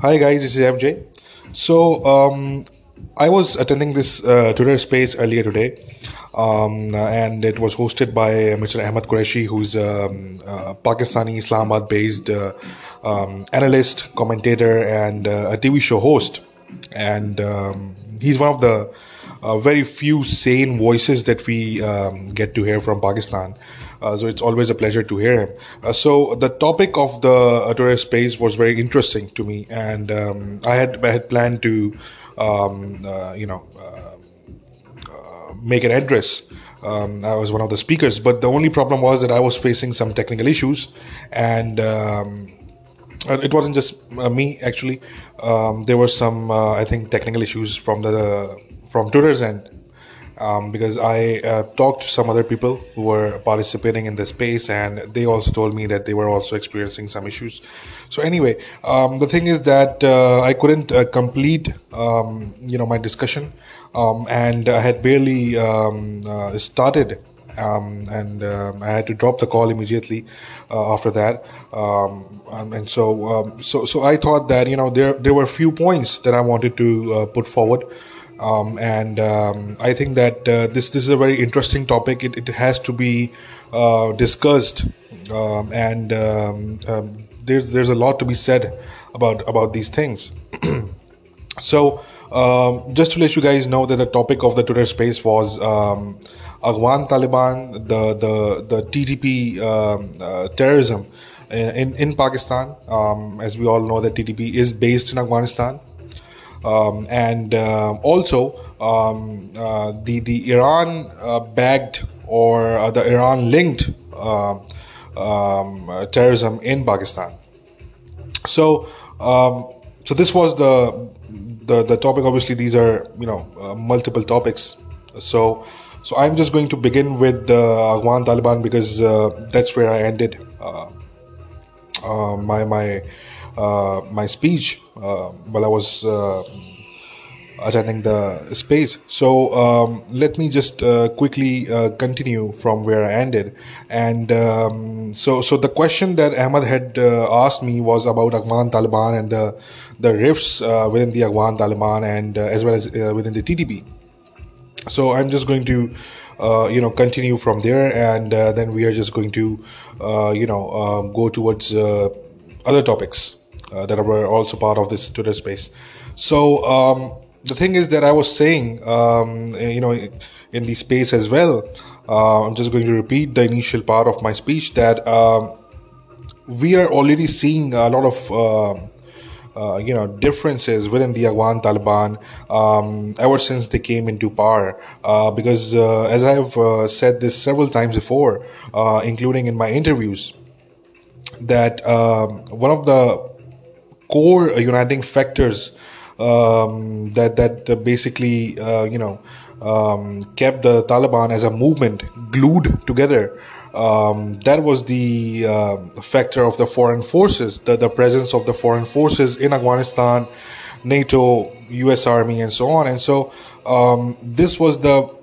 Hi guys, this is MJ. So um, I was attending this uh, Twitter space earlier today, um, and it was hosted by Mr. Ahmed Qureshi, who's um, a Pakistani Islamabad-based uh, um, analyst, commentator, and uh, a TV show host. And um, he's one of the uh, very few sane voices that we get to hear from Pakistan. Uh, so it's always a pleasure to hear him. Uh, so the topic of the uh, space was very interesting to me, and um, I had I had planned to, um, uh, you know, uh, uh, make an address. Um, I was one of the speakers, but the only problem was that I was facing some technical issues, and um, it wasn't just me actually. Um, there were some, I think, technical issues from the from Twitter's end um, because I uh, talked to some other people who were participating in the space, and they also told me that they were also experiencing some issues. So anyway, um, the thing is that uh, I couldn't uh, complete, um, you know, my discussion, um, and I had barely um, uh, started. Um, and I had to drop the call immediately uh, after that, and so so so I thought that you know there there were a few points that I wanted to uh, put forward, um, and um, I think that uh, this this is a very interesting topic. It, it has to be uh, discussed, um, and um, um, there's there's a lot to be said about about these things. so, um, just to let you guys know that the topic of the Twitter space was Afghan Taliban, the the the TTP uh, terrorism in in Pakistan. as we all know, that TTP is based in Afghanistan um, and uh, also um, uh, the the Iran uh, backed or uh, the Iran linked uh, um, terrorism in Pakistan. So um, so this was the, the the topic. Obviously, these are you know multiple topics. So. So I'm just going to begin with the Afghan Taliban because that's where I ended my my uh, my speech uh, while I was uh, attending the space. So um, let me just uh, quickly uh, continue from where I ended. And um, so, so the question that Ahmad had uh, asked me was about Afghan Taliban and the the rifts within the Afghan Taliban and as well as within the TTP. So I'm just going to. you know, continue from there, and then we are just going to, you know, go towards other topics uh, that were also part of this Twitter space. So um, the thing is that I was saying, um, you know, in the space as well. Uh, I'm just going to repeat the initial part of my speech that um, we are already seeing a lot of. Uh, uh, you know differences within the Afghan Taliban um, ever since they came into power. Uh, because uh, as I have uh, said this several times before, uh, including in my interviews, that um, one of the core uniting factors um, that that basically uh, you know um, kept the Taliban as a movement glued together. Um, that was the uh, factor of the foreign forces, the, the presence of the foreign forces in Afghanistan, NATO, U.S. Army, and so on. And so um, this was the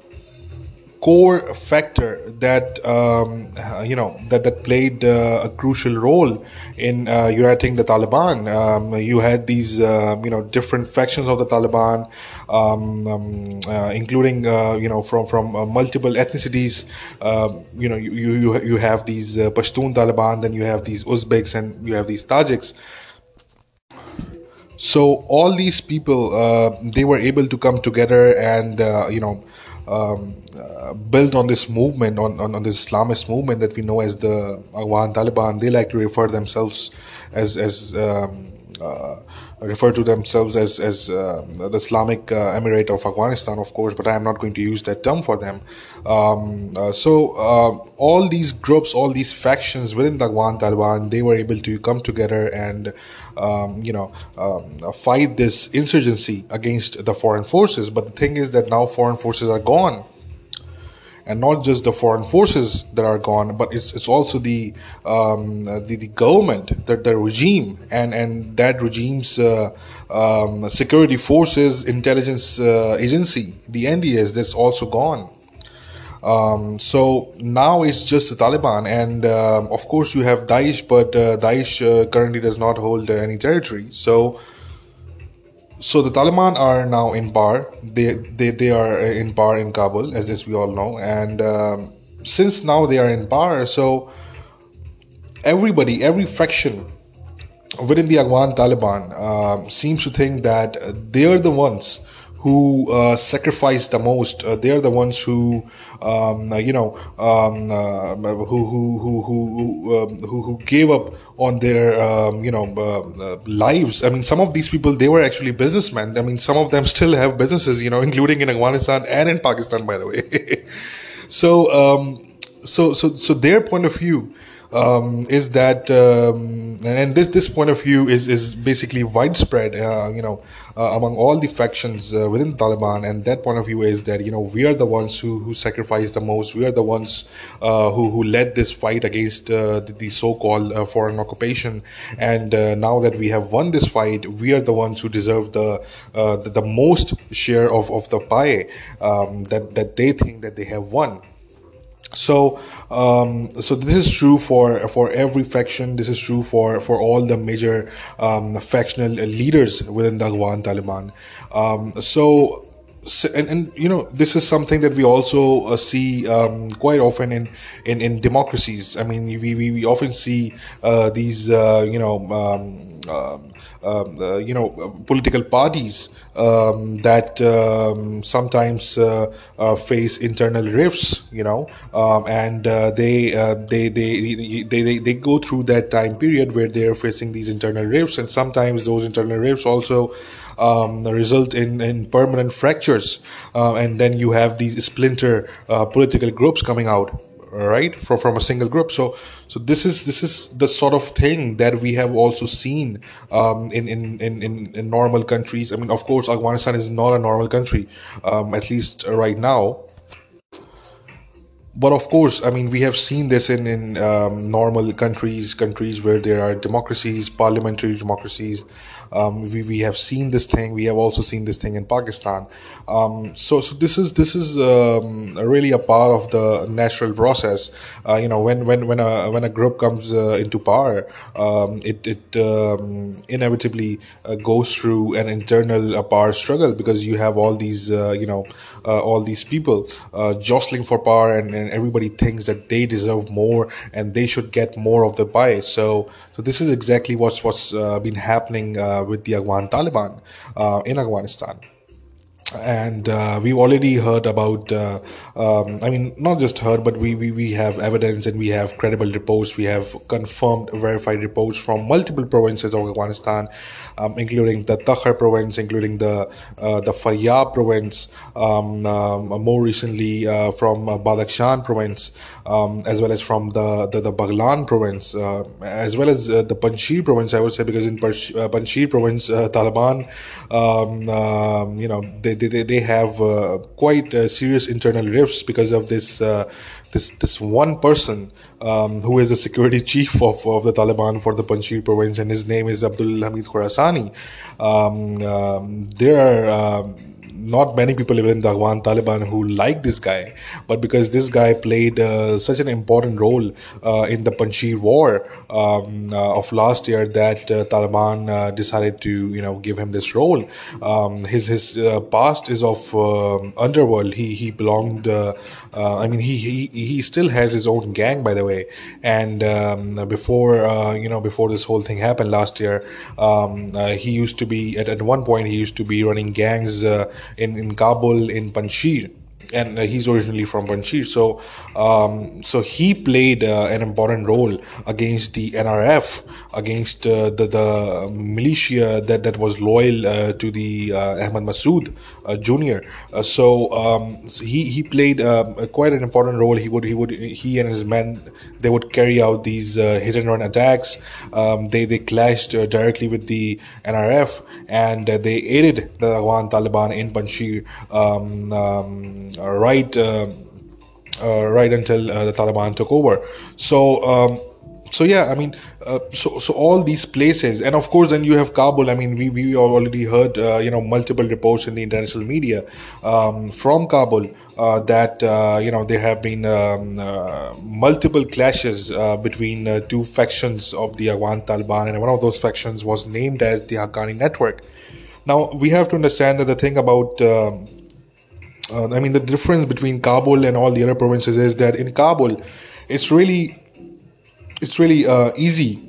core factor that um, uh, you know that that played uh, a crucial role in uh, uniting the Taliban. Um, you had these uh, you know different factions of the Taliban, um, um uh, including uh, you know from from multiple ethnicities. you know you you you have these Pashtun Taliban, then you have these Uzbeks, and you have these Tajiks. So all these people, they were able to come together and you know um, uh, built on this movement, on, on, on, this Islamist movement that we know as the Afghan Taliban. They like to refer themselves as as um, uh, refer to themselves as as uh, the Islamic uh, Emirate of Afghanistan, of course, but I am not going to use that term for them. Um, uh, so uh, all these groups, all these factions within the Afghan Taliban, they were able to come together and um, you know um, fight this insurgency against the foreign forces. But the thing is that now foreign forces are gone and not just the foreign forces that are gone, but it's it's also the um, the, the government, the, the regime, and and that regime's uh, um, security forces, intelligence uh, agency, the NDS, that's also gone. Um, so now it's just the Taliban, and um, of course you have Daesh, but uh, Daesh uh, currently does not hold any territory. So so the Taliban are now in power. They they, they are in power in Kabul, as, as we all know, and um, since now they are in power, so everybody, every faction within the Afghan Taliban uh, seems to think that they are the ones who uh, sacrifice the most. Uh, they're the ones who, um, uh, you know, um, uh, who who who who um, who, who gave up on their, um, you know, uh, lives. I mean, some of these people they were actually businessmen. I mean, some of them still have businesses, you know, including in Afghanistan and in Pakistan, by the way. so, um, so so so their point of view um, is that um, and this this point of view is is basically widespread uh, you know uh, among all the factions uh, within Taliban. And that point of view is that you know we are the ones who who sacrificed the most. We are the ones uh, who who led this fight against uh, the, the, so-called uh, foreign occupation. And now that we have won this fight we are the ones who deserve the the, the, most share of, of the pie um, that that they think that they have won so um, so this is true for for every faction. This is true for for all the major um, factional leaders within the Taliban. Um, so and, and you know this is something that we also uh, see um, quite often in, in in democracies. I mean we we, we often see uh, these uh, you know um, um um, uh, you know political parties um, that um, sometimes uh, uh, face internal rifts you know and they, they, they they they they go through that time period where they are facing these internal rifts. And sometimes those internal rifts also um, result in, in permanent fractures uh, and then you have these splinter uh, political groups coming out right from, from a single group. So so this is this is the sort of thing that we have also seen um, in, in, in, in normal countries. I mean of course afghanistan is not a normal country um, at least right now but of course, I mean, we have seen this in in um, normal countries, countries where there are democracies, parliamentary democracies. Um, we, we have seen this thing. We have also seen this thing in Pakistan. Um, so so this is this is um, really a part of the natural process. Uh, you know, when when when a when a group comes uh, into power, um, it it um, inevitably uh, goes through an internal uh, power struggle because you have all these uh, you know uh, all these people jostling for power and, and and everybody thinks that they deserve more and they should get more of the pie. So, so this is exactly what's what's uh, been happening uh, with the Afghan Taliban uh, in Afghanistan and uh, we've already heard about uh, um, i mean not just heard but we, we we have evidence and we have credible reports. We have confirmed verified reports from multiple provinces of afghanistan um, including the takhar province including the uh, the faryab province um, um more recently uh, from uh, badakhshan province um, as well as from the the, the Baghlan province uh, as well as the panjshir province i would say because in panjshir province taliban um, you know they they, they, have uh, quite uh, serious internal rifts because of this uh, this this one person um, who is the security chief of, of the Taliban for the Panjshir province, and his name is Abdul Hamid Khorasani. Um, um, there are um, not many people within the Afghan Taliban who like this guy, but because this guy played uh, such an important role uh, in the Panjshir war um, uh, of last year that uh, Taliban uh, decided to you know give him this role. Um, his his uh, past is of um, underworld. He he belonged. I mean he, he he still has his own gang by the way. And um, before you know before this whole thing happened last year, um, he used to be at, at one point he used to be running gangs in, in Kabul, in Panjshir and uh, he's originally from Panjshir. So, um, so he played uh, an important role against the NRF, against uh, the the militia that that was loyal uh, to the uh, Ahmad Masood uh, Jr. so um, he he played quite an important role. He would he would he and his men they would carry out these hit and run attacks. Um, they they clashed directly with the NRF and they aided the Afghan Taliban in Panjshir. Uh, right uh, uh, right until the Taliban took over. So. Um, so yeah i mean uh, so so all these places and of course then you have kabul i mean we we already heard uh, you know multiple reports in the international media um, from kabul uh, that you know there have been um, multiple clashes between two factions of the afghan taliban and one of those factions was named as the haqqani network Now we have to understand that the thing about um, uh, I mean, the difference between Kabul and all the other provinces is that in Kabul, it's really, it's really uh, easy,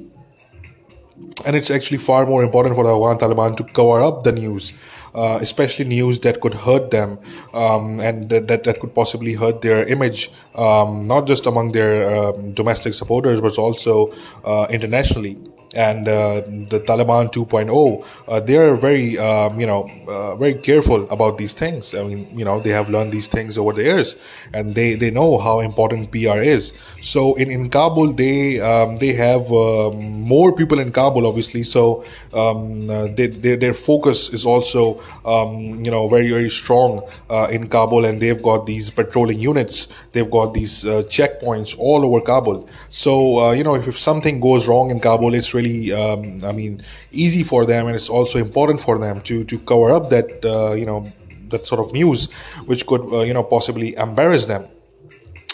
and it's actually far more important for the Afghan Taliban to cover up the news, uh, especially news that could hurt them, um, and that, that, that could possibly hurt their image, um, not just among their um, domestic supporters, but also uh, internationally and uh, the Taliban 2.0, uh, they're very, um, you know, uh, very careful about these things. I mean, you know, they have learned these things over the years, and they, they know how important PR is. So in, in Kabul, they um, they have um, more people in Kabul, obviously. So um, uh, they, they, their focus is also, um, you know, very very strong uh, in Kabul, and they've got these patrolling units. They've got these uh, checkpoints all over Kabul. So you know, if, if something goes wrong in Kabul, it's really really, um, I mean, easy for them, and it's also important for them to to cover up that uh, you know that sort of news, which could uh, you know possibly embarrass them.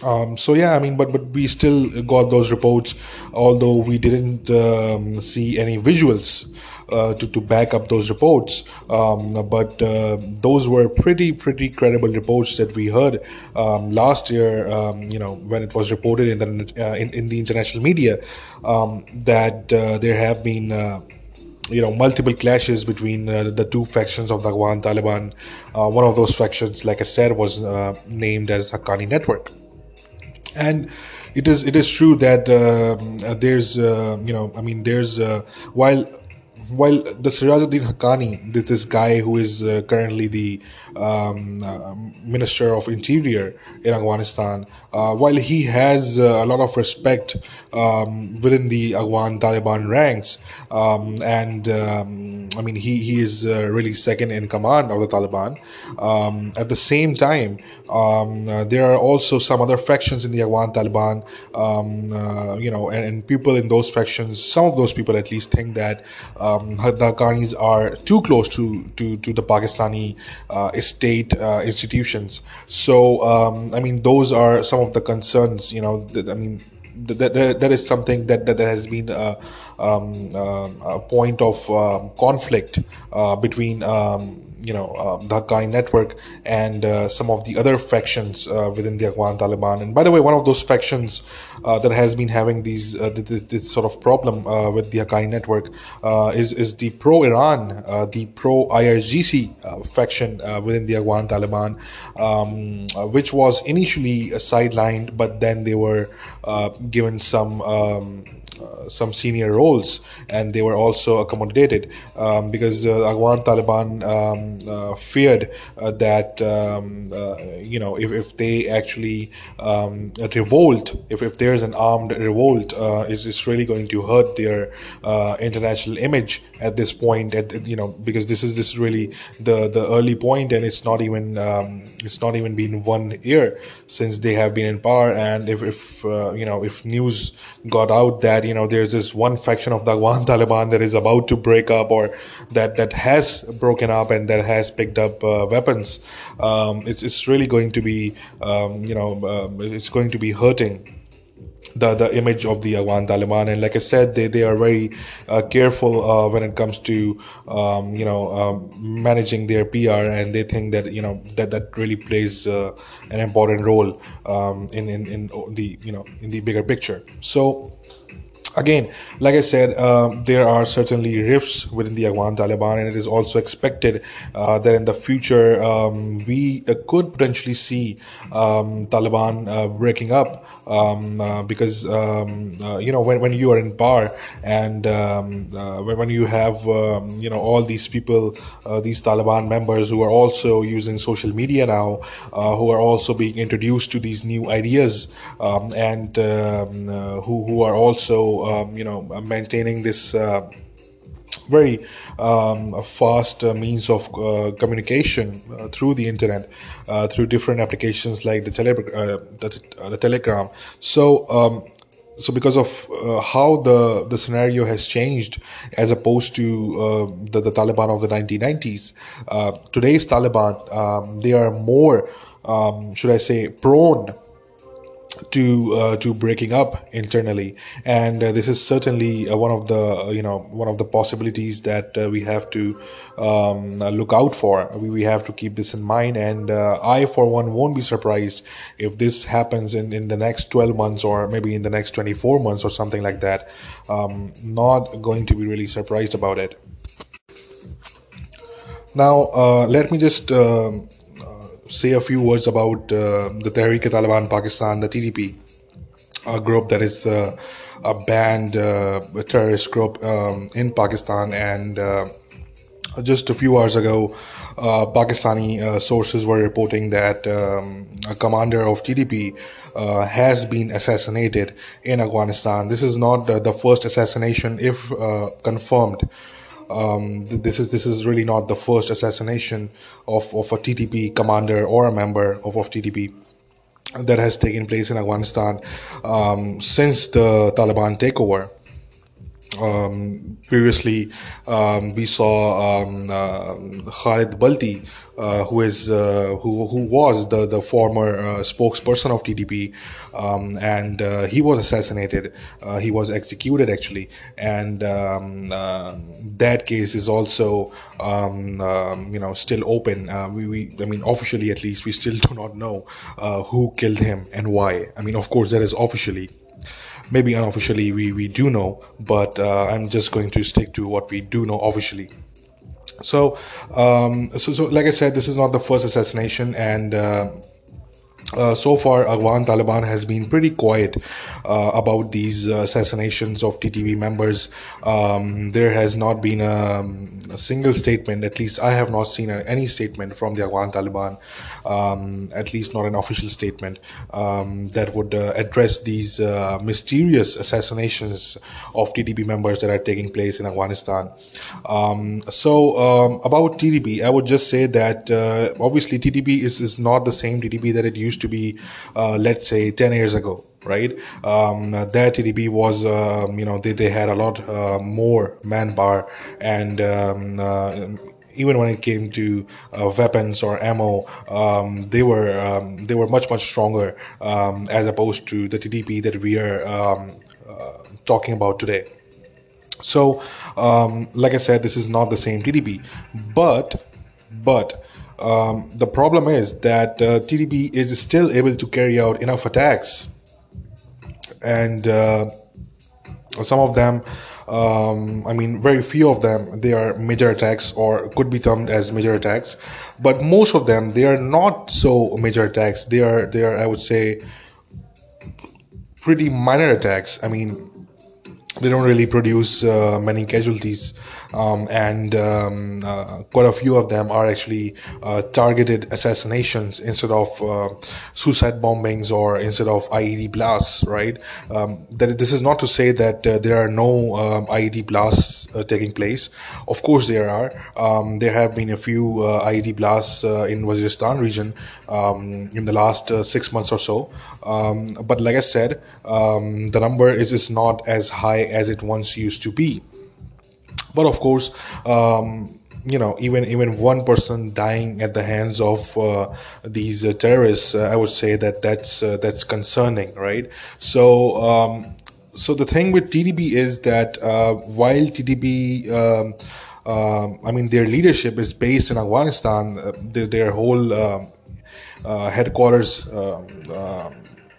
Um, so yeah, I mean, but but we still got those reports, although we didn't um, see any visuals uh, to to back up those reports. Um, but uh, those were pretty pretty credible reports that we heard um, last year. Um, you know, when it was reported in the uh, in, in the international media um, that uh, there have been uh, you know multiple clashes between uh, the two factions of the Afghan Taliban. Uh, one of those factions, like I said, was uh, named as Haqqani Network and it is it is true that uh, there's you know I mean there's while while the Sirajuddin Haqqani, this, this guy who is uh, currently the um, uh, Minister of Interior in Afghanistan, uh, while he has uh, a lot of respect um, within the Afghan Taliban ranks, um, and um, I mean he he is uh, really second in command of the Taliban. Um, at the same time, uh, there are also some other factions in the Afghan Taliban, you know, and, and, people in those factions, some of those people at least think that um, Haqqanis are too close to to, to the Pakistani uh, state uh, institutions. So um, I mean, those are some of the concerns. You know, that, I mean. That, that, that is something that, that has been a, um, uh, a point of um, conflict uh, between um, you know uh, the Haqqani network and uh, some of the other factions uh, within the Afghan Taliban. And by the way, one of those factions uh, that has been having these uh, this, this, sort of problem uh, with the Haqqani network is is the pro Iran, the pro IRGC faction within the Afghan Taliban, um, which was initially sidelined, but then they were given some. Um, some senior roles, and they were also accommodated um, because uh, Afghan Taliban um, uh, feared uh, that um, uh, you know if, if they actually um, revolt, if, if there's an armed revolt, it's, it's really going to hurt their international image at this point. At you know because this is this is really the the early point, and it's not even it's not even been one year since they have been in power, and if if you know if news got out that you know there's this one faction of the Afghan Taliban that is about to break up or that that has broken up and that has picked up uh, weapons. Um, it's it's really going to be um, you know um, it's going to be hurting the the image of the Afghan Taliban. And like I said, they, they are very uh, careful uh, when it comes to um, you know um, managing their PR, and they think that you know that that really plays uh, an important role um, in, in in the you know in the bigger picture. So again, like I said, um, there are certainly rifts within the Afghan Taliban, and it is also expected uh, that in the future um, we uh, could potentially see um, Taliban uh, breaking up um, uh, because um, uh, you know when, when you are in power and um, uh, when, when you have you know all these people, these Taliban members who are also using social media now, who are also being introduced to these new ideas and who who are also um, you know maintaining this uh, very um, fast uh, means of uh, communication uh, through the internet, uh, through different applications like the, tele- uh, the, the, Telegram. So, um, so because of how the, the scenario has changed as opposed to the, the Taliban of the 1990s, today's Taliban, um, they are more, um, should I say, prone to uh, to breaking up internally. And uh, this is certainly uh, one of the uh, you know one of the possibilities that uh, we have to um, look out for. We, we have to keep this in mind. And uh, i for one won't be surprised if this happens in, in the next 12 months or maybe in the next 24 months or something like that. Um, not going to be really surprised about it. Now let me just um, say a few words about uh, the Tehreek-e-Taliban Pakistan, the TTP, a group that is uh, a banned uh, terrorist group um, in Pakistan. And uh, just a few hours ago, uh, Pakistani uh, sources were reporting that um, a commander of TTP has been assassinated in Afghanistan. This is not the first assassination, if confirmed um, this is this is really not the first assassination of, of a TTP commander or a member of, of TTP that has taken place in Afghanistan um, since the Taliban takeover. Um, previously, um, we saw um, uh, Khalid Balti, uh, who is uh, who who was the the former uh, spokesperson of TTP, um, and uh, he was assassinated. Uh, he was executed actually, and um, that case is also um, you know still open. we, we I mean officially at least we still do not know who killed him and why. I mean of course that is officially maybe unofficially we, we do know, but uh, I'm just going to stick to what we do know officially. So, um, so, so like I said, this is not the first assassination, and uh, uh, so far, Afghan Taliban has been pretty quiet uh, about these uh, assassinations of TTP members. Um, there has not been a, a, single statement, at least I have not seen a, any statement from the Afghan Taliban, um, at least not an official statement, um, that would uh, address these uh, mysterious assassinations of TTP members that are taking place in Afghanistan. Um, so, um, about TTP, I would just say that uh, obviously TTP is, is not the same TTP that it used to be, uh, let's say, 10 years ago right um, their TTP was um, you know they, they had a lot uh, more manpower and um, uh, even when it came to uh, weapons or ammo, um, they were um, they were much much stronger um, as opposed to the TTP that we are um, uh, talking about today. So, um, like I said, this is not the same TTP, but but um, the problem is that uh, TTP is still able to carry out enough attacks, and uh, some of them, um, I mean, very few of them, they are major attacks or could be termed as major attacks, but most of them they are not so major attacks. They are they are I would say pretty minor attacks. I mean, they don't really produce uh, many casualties um, and um, uh, quite a few of them are actually uh, targeted assassinations instead of uh, suicide bombings or instead of IED blasts right? Um, that this is not to say that uh, there are no um, IED blasts uh, taking place. Of course there are. Um, there have been a few IED blasts in Waziristan region um, in the last six months or so. But like I said the number is, is not as high as it once used to be. But of course, um, you know, even even one person dying at the hands of uh, these uh, terrorists, uh, I would say that that's uh, that's concerning, right? So. Um, so the thing with TTP is that uh, while TTP um, um, I mean, their leadership is based in Afghanistan. Uh, their, their, whole uh, headquarters um,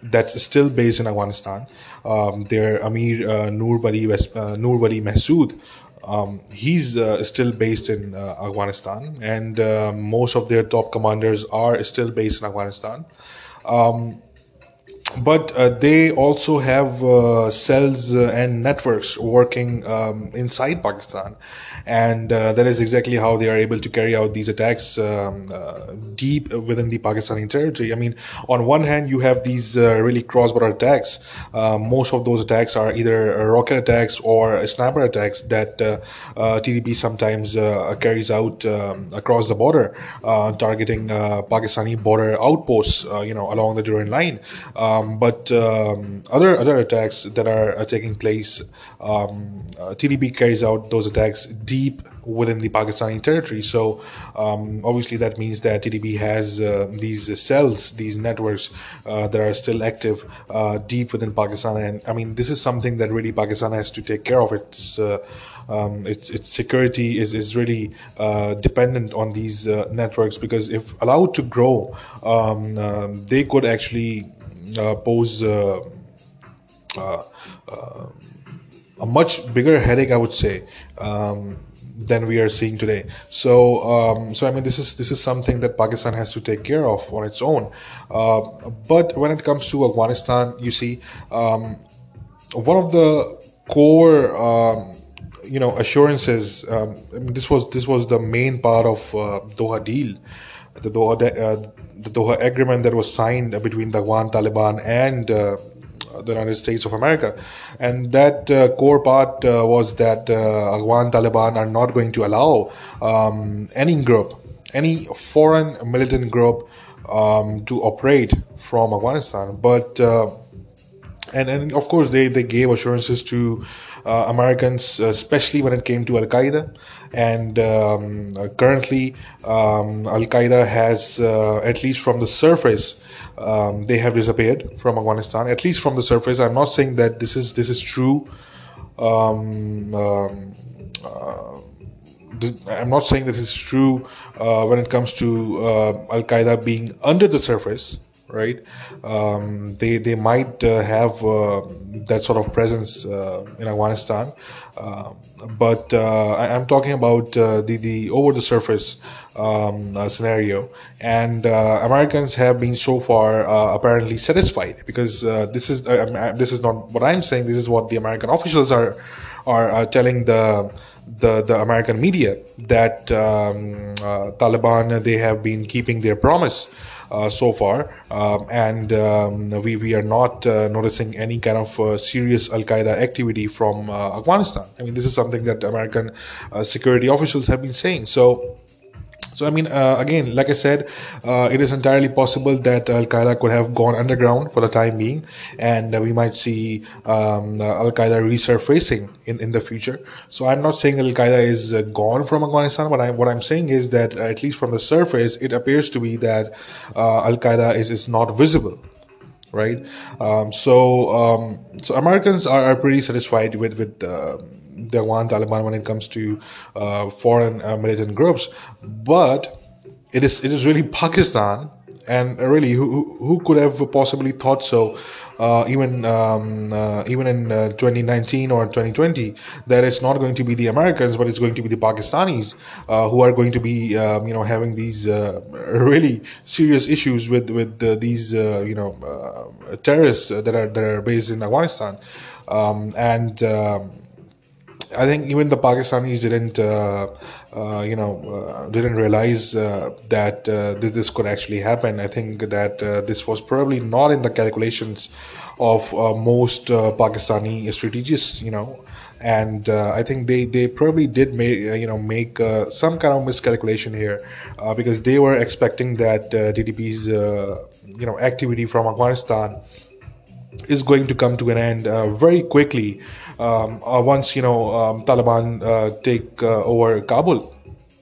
that's still based in Afghanistan. Um, their Amir uh, Nur Wali uh, Nur Wali Mahsood. Um, he's uh, still based in uh, Afghanistan, and uh, most of their top commanders are still based in Afghanistan. Um, but uh, they also have uh, cells uh, and networks working um, inside Pakistan, and uh, that is exactly how they are able to carry out these attacks um, uh, deep within the Pakistani territory. I mean, on one hand, you have these really cross-border attacks. most of those attacks are either rocket attacks or sniper attacks that TTP sometimes carries out um, across the border, targeting Pakistani border outposts, you know, along the Durand line. Um, but um, other other attacks that are, taking place, um, uh, carries out those attacks deep within the Pakistani territory. So um, obviously that means that TTP has uh, these cells, these networks uh, that are still active uh, deep within Pakistan. And I mean, this is something that really Pakistan has to take care of. It's uh, um, its its security is is really uh, dependent on these uh, networks because if allowed to grow, um, um they could actually pose uh, uh, uh, a much bigger headache, I would say. Um, than we are seeing today. So, um, so I mean, this is this is something that Pakistan has to take care of on its own. Uh, but when it comes to Afghanistan, you see, um, one of the core um, you know assurances. Um, I mean, this was this was the main part of uh, Doha deal, the Doha uh, the Doha agreement that was signed between the Afghan Taliban and uh, the United States of America, and that uh, core part uh, was that uh, Afghan Taliban are not going to allow um, any group, any foreign militant group, um, to operate from Afghanistan, but and and of course they they gave assurances to uh, Americans, especially when it came to Al Qaeda. And um, currently, um, Al Qaeda has, uh, at least from the surface, um, they have disappeared from Afghanistan. At least from the surface, I'm not saying that this is this is true. Um, um, uh, I'm not saying this is true uh, when it comes to uh, Al Qaeda being under the surface right? Um, they they might uh, have uh, that sort of presence uh, in Afghanistan, uh, but uh, I, am talking about uh, the the over the surface um, scenario, and Americans have been so far apparently satisfied because this is this is not what I'm saying. This is what the American officials are are, telling the the, the American media that um, Taliban they have been keeping their promise uh, so far, um, and um, we we are not uh, noticing any kind of uh, serious Al Qaeda activity from Afghanistan. I mean, this is something that American security officials have been saying. So so, I mean, uh, again, like I said, uh, it is entirely possible that Al Qaeda could have gone underground for the time being, and uh, we might see um, uh, Al Qaeda resurfacing in, in the future. So, I'm not saying Al Qaeda is uh, gone from Afghanistan, but I, what I'm saying is that, uh, at least from the surface, it appears to be that Al Qaeda is, is not visible right? Um, so um, so Americans are, are pretty satisfied with with uh, the want Taliban when it comes to uh, foreign uh, militant groups, but it is it is really Pakistan, and really who who could have possibly thought so? Uh, even um, uh, even in uh, 2019 or 2020, that it's not going to be the Americans, but it's going to be the Pakistanis uh, who are going to be um, you know having these uh, really serious issues with with these you know terrorists that are that are based in Afghanistan, um, and um, I think even the Pakistanis didn't, uh, uh, you know, uh, didn't realize uh, that uh, this this could actually happen. I think that uh, this was probably not in the calculations of most Pakistani strategists, you know, and I think they, they probably did make you know make some kind of miscalculation here because they were expecting that TTP's you know activity from Afghanistan is going to come to an end very quickly um, uh, once you know um, Taliban uh, take uh, over Kabul.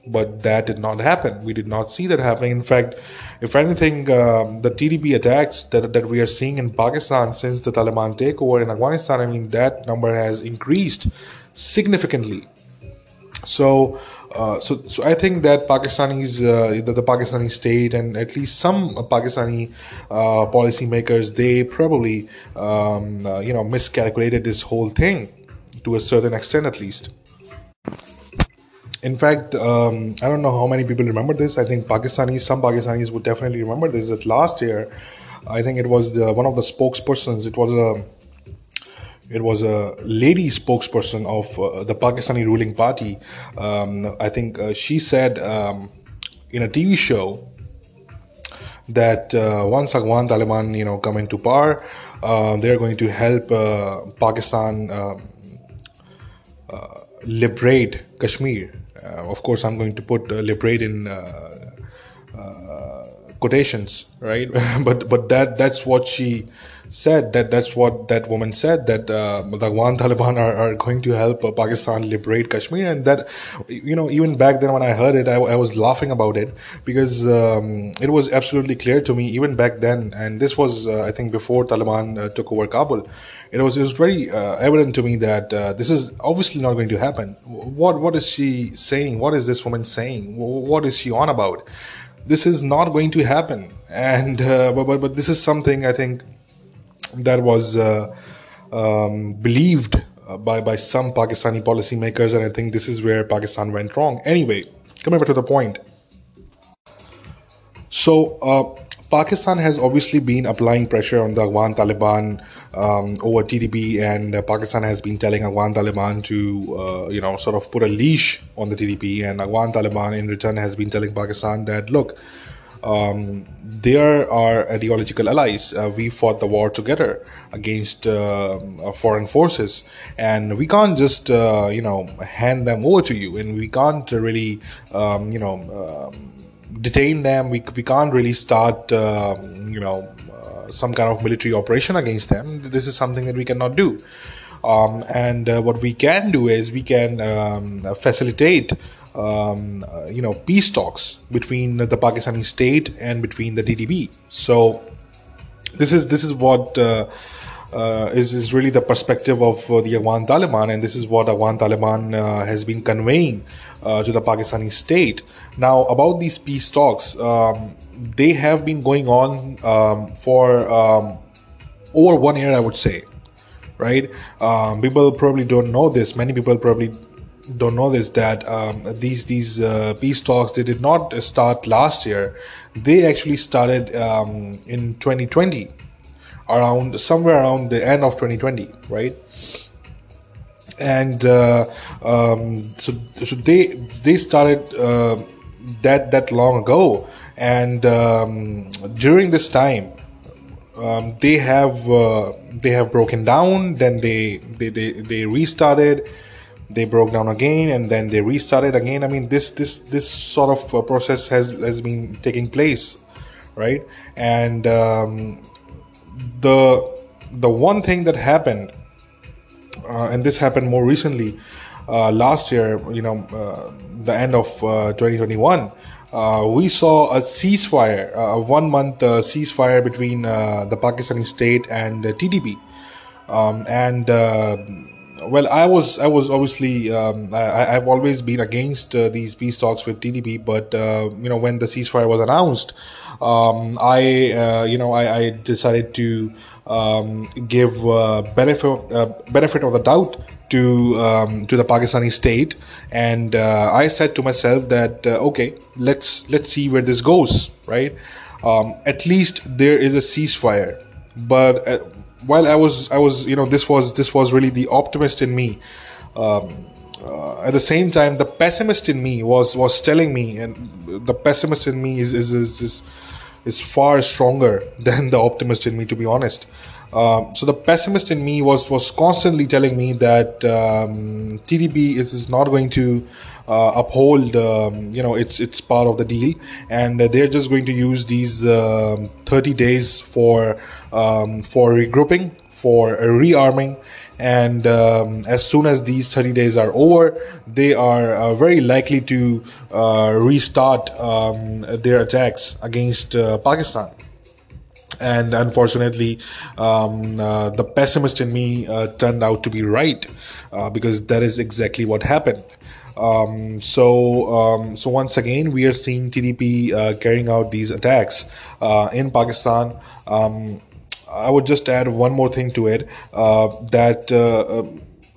But that did not happen. We did not see that happening. In fact, if anything, um, the TTP attacks that, that we are seeing in Pakistan since the Taliban takeover in Afghanistan, I mean, that number has increased significantly. So, uh, so, so I think that Pakistanis, uh, the, the, Pakistani state, and at least some Pakistani uh, policymakers, they probably, um, uh, you know, miscalculated this whole thing to a certain extent, at least. In fact, um, I don't know how many people remember this. I think Pakistanis, some Pakistanis would definitely remember this. That last year, I think it was the, one of the spokespersons. It was a it was a lady spokesperson of uh, the Pakistani ruling party. Um, I think uh, she said um, in a TV show that uh, once Afghan Taliban, you know, come into power, uh, they're going to help uh, Pakistan um, uh, liberate Kashmir. of course, I'm going to put liberate in quotations, right? but but that that's what she said that that's what that woman said that uh, the Afghan Taliban are, are going to help uh, Pakistan liberate Kashmir. And that you know even back then when I heard it I, I was laughing about it because um, it was absolutely clear to me even back then. And this was uh, I think before Taliban uh, took over Kabul. It was it was very uh, evident to me that uh, this is obviously not going to happen. What what is she saying? What is this woman saying? What is she on about? This is not going to happen. And but, but but this is something I think that was uh, um, believed uh, by by some Pakistani policymakers, and I think this is where Pakistan went wrong. Anyway, coming back to the point. So, uh, Pakistan has obviously been applying pressure on the Afghan Taliban um, over TTP, and uh, Pakistan has been telling Afghan Taliban to, uh, you know, sort of put a leash on the TTP, and Afghan Taliban in return has been telling Pakistan that, look, um, they are ideological allies. Uh, we fought the war together against uh, uh, foreign forces, and we can't just uh, you know hand them over to you, and we can't really um, you know um, detain them. We we can't really start um, you know uh, some kind of military operation against them. This is something that we cannot do. Um, and uh, what we can do is we can um, facilitate um, uh, you know peace talks between the Pakistani state and between the TTP. So this is this is what uh, uh, is is really the perspective of uh, the Afghan Taliban, and this is what Afghan Taliban uh, has been conveying uh, to the Pakistani state. Now about these peace talks, um, they have been going on um, for um, over one year, I would say. Right? Um, people probably don't know this. Many people probably don't know this that um, these these uh, peace talks they did not start last year. They actually started um, in 2020 around somewhere around the end of 2020 right? And uh, um, so so they they started uh, that that long ago. And um, during this time um, they have uh, they have broken down then they they, they, they restarted they broke down again and then they restarted again. I mean this this this sort of uh, process has has been taking place right? And um, the the one thing that happened uh, and this happened more recently uh, last year you know uh, the end of uh, 2021 uh, we saw a ceasefire a one month ceasefire between the pakistani state and TTP um, and well, I was I was obviously um, I, have always been against uh, these peace talks with TTP, but uh, you know when the ceasefire was announced, um, I uh, you know I, I decided to um, give uh, benefit uh, benefit of the doubt to um, to the Pakistani state, and uh, I said to myself that okay, let's let's see where this goes, right? Um, at least there is a ceasefire, but while I was I was you know this was this was really the optimist in me. Um, uh, at the same time, the pessimist in me was was telling me, and the pessimist in me is is is, is, is far stronger than the optimist in me, to be honest. Um, so the pessimist in me was was constantly telling me that um, TTP is, is not going to uh, uphold um, you know it's it's part of the deal. And they're just going to use these um, 30 days for um, for regrouping for rearming. And um, as soon as these 30 days are over they are uh, very likely to uh, restart um, their attacks against uh, pakistan and unfortunately um, uh, the pessimist in me uh, turned out to be right uh, because that is exactly what happened um, so, um, so once again, we are seeing TTP uh, carrying out these attacks uh, in Pakistan. Um, I would just add one more thing to it uh, that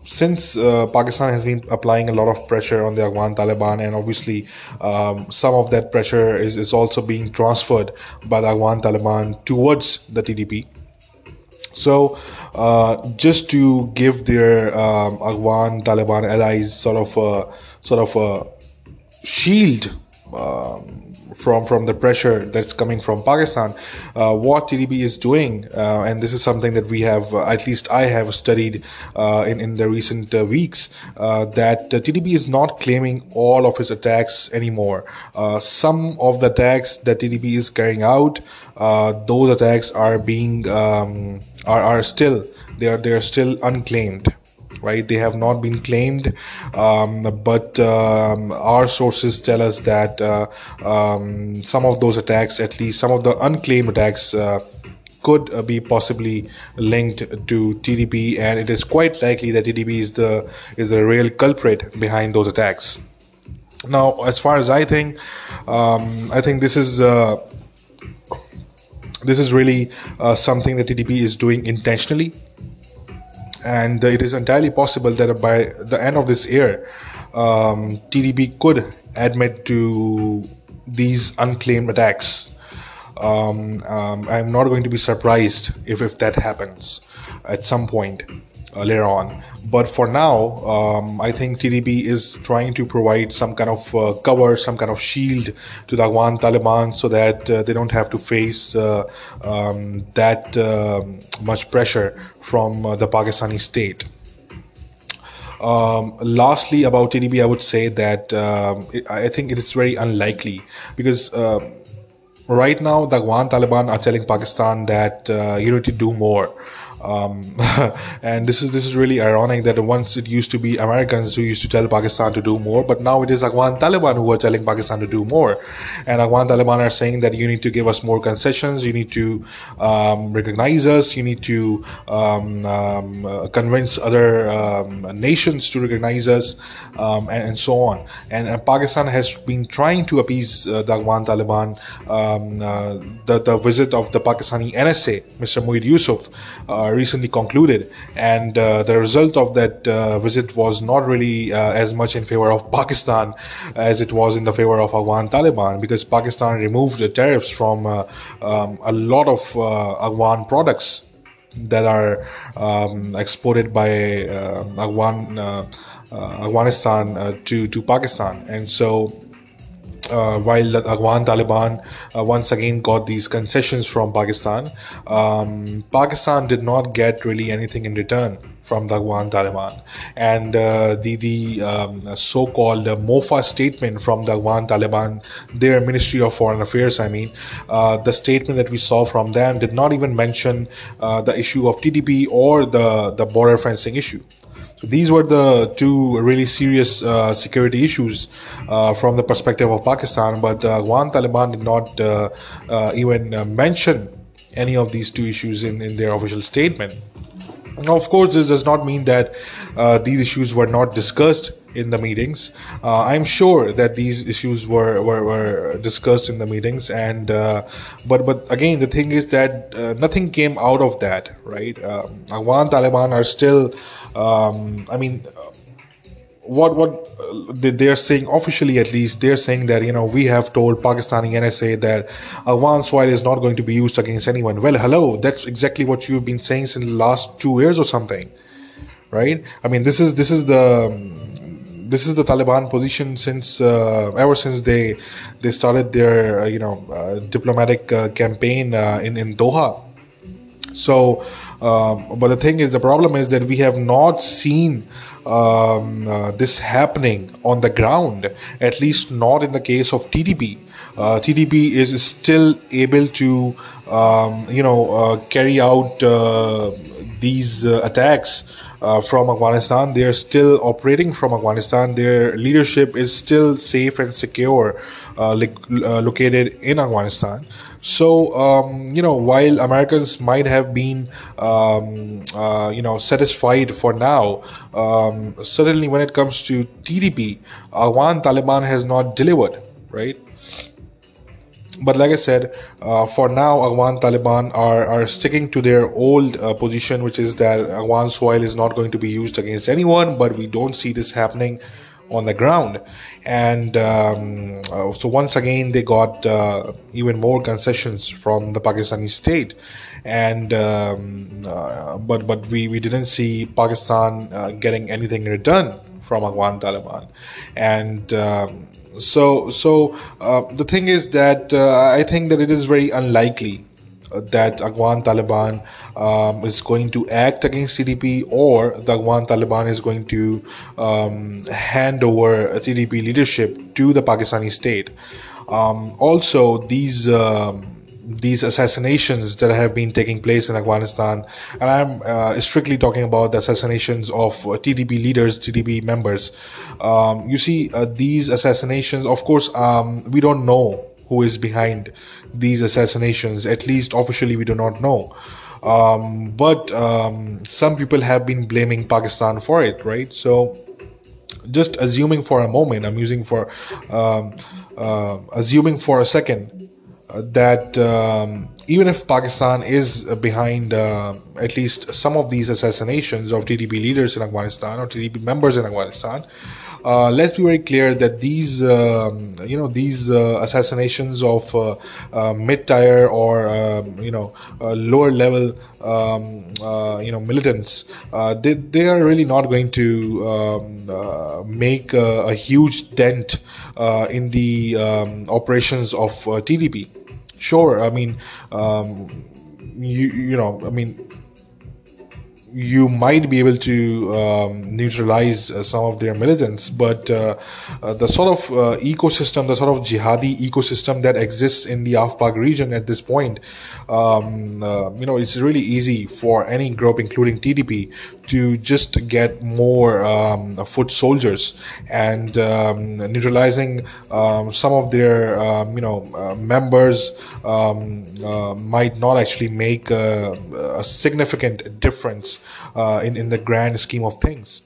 since uh, Pakistan has been applying a lot of pressure on the Afghan Taliban, and obviously um, some of that pressure is, is also being transferred by the Afghan Taliban towards the TTP. So, uh, just to give their um, Afghan Taliban allies sort of a, sort of a shield um, from from the pressure that's coming from Pakistan. Uh, what TTP is doing, uh, and this is something that we have, uh, at least I have studied uh, in in the recent uh, weeks, uh, that TTP is not claiming all of its attacks anymore. some of the attacks that TTP is carrying out, those attacks are being um, are are still they are they are still unclaimed right? They have not been claimed, um, but um, our sources tell us that uh, um, some of those attacks, at least some of the unclaimed attacks, uh, could uh, be possibly linked to TTP, and it is quite likely that TTP is the is the real culprit behind those attacks. Now, as far as I think, um, I think this is uh, this is really uh, something that TTP is doing intentionally and it is entirely possible that by the end of this year, um, TTP could admit to these unclaimed attacks. Um, um, I'm not going to be surprised if, if that happens at some point uh, later on. But for now, um, I think TTP is trying to provide some kind of uh, cover, some kind of shield to the Afghan Taliban so that uh, they don't have to face uh, um, that um, much pressure from uh, the Pakistani state. Um, lastly, about TTP, I would say that um, it, I think it is very unlikely because uh, right now the Afghan Taliban are telling Pakistan that you need to do more. Um, and this is this is really ironic that once it used to be Americans who used to tell Pakistan to do more, but now it is Afghan Taliban who are telling Pakistan to do more. And Afghan Taliban are saying that you need to give us more concessions, you need to um, recognize us, you need to um, um uh, convince other um, nations to recognize us, um, and, and, so on. And uh, Pakistan has been trying to appease uh, the Afghan Taliban. Uh, the the visit of the Pakistani NSA, Mr. Moeed Yusuf. Uh, uh, recently concluded, and uh, the result of that uh, visit was not really as much in favor of Pakistan as it was in the favor of Afghan Taliban because Pakistan removed the tariffs from um, a lot of Afghan products that are um, exported by uh, Afghan, uh, uh, Afghanistan to to Pakistan, and so uh, while the Afghan Taliban uh, once again got these concessions from Pakistan, um, Pakistan did not get really anything in return from the Afghan Taliban. And uh, the the um, so-called uh, MOFA statement from the Afghan Taliban, their Ministry of Foreign Affairs, I mean, uh, the statement that we saw from them did not even mention uh, the issue of TTP or the the border fencing issue. These were the two really serious uh, security issues uh, from the perspective of Pakistan. But uh, Afghan Taliban did not uh, uh, even uh, mention any of these two issues in, in their official statement. Now, of course, this does not mean that these issues were not discussed in the meetings. Uh, I'm sure that these issues were, were, were discussed in the meetings, and uh, but but again, the thing is that uh, nothing came out of that, right? Um, Afghan Taliban are still um, I mean, what what they're saying officially at least they're saying that you know we have told Pakistani NSA that Afghan soil is not going to be used against anyone. Well, hello, that's exactly what you've been saying since the last two years or something, right? I mean, this is this is the this is the Taliban position since uh, ever since they they started their uh, you know uh, diplomatic uh, campaign uh, in in Doha. So um, but the thing is, the problem is that we have not seen um, uh, this happening on the ground, at least not in the case of TTP. Uh, TTP is still able to, um, you know, uh, carry out uh, these uh, attacks uh, from Afghanistan. They are still operating from Afghanistan. Their leadership is still safe and secure, uh, uh, located in Afghanistan. So, um, you know, while Americans might have been, um, uh, you know, satisfied for now, um, certainly when it comes to TTP, Afghan Taliban has not delivered, right? But like I said, uh, for now, Afghan Taliban are, are sticking to their old uh, position, which is that Afghan soil is not going to be used against anyone, but we don't see this happening on the ground. And um, uh, so once again, they got uh, even more concessions from the Pakistani state. And um, uh, but but we, we didn't see Pakistan uh, getting anything in return from Afghan Taliban, and um, so so uh, the thing is that uh, I think that it is very unlikely that Afghan Taliban um, is going to act against TTP or the Afghan Taliban is going to um, hand over TTP leadership to the Pakistani state. Um, also, these um, these assassinations that have been taking place in Afghanistan, and I'm uh, strictly talking about the assassinations of uh, TTP leaders, TTP members. Um, you see, uh, these assassinations, of course, um, we don't know who is behind these assassinations. At least officially, we do not know. Um, but um, some people have been blaming Pakistan for it, right? So, just assuming for a moment, I'm using for um, uh, assuming for a second that um, even if Pakistan is behind uh, at least some of these assassinations of TTP leaders in Afghanistan or TTP members in Afghanistan, uh, let's be very clear that these um, you know these uh, assassinations of uh, uh mid-tier or um, you know uh, lower level um, you know militants they, they are really not going to um, make a, a, huge dent in the um, operations of TTP sure i mean um, you you know i mean you might be able to um, neutralize uh, some of their militants, but uh, uh, the sort of uh, ecosystem, the sort of jihadi ecosystem that exists in the Afpak region at this point, um, uh, you know, it's really easy for any group, including TTP, to just get more um, foot soldiers and um, neutralizing um, some of their um, you know uh, members um, uh, might not actually make a, a significant difference uh, in in the grand scheme of things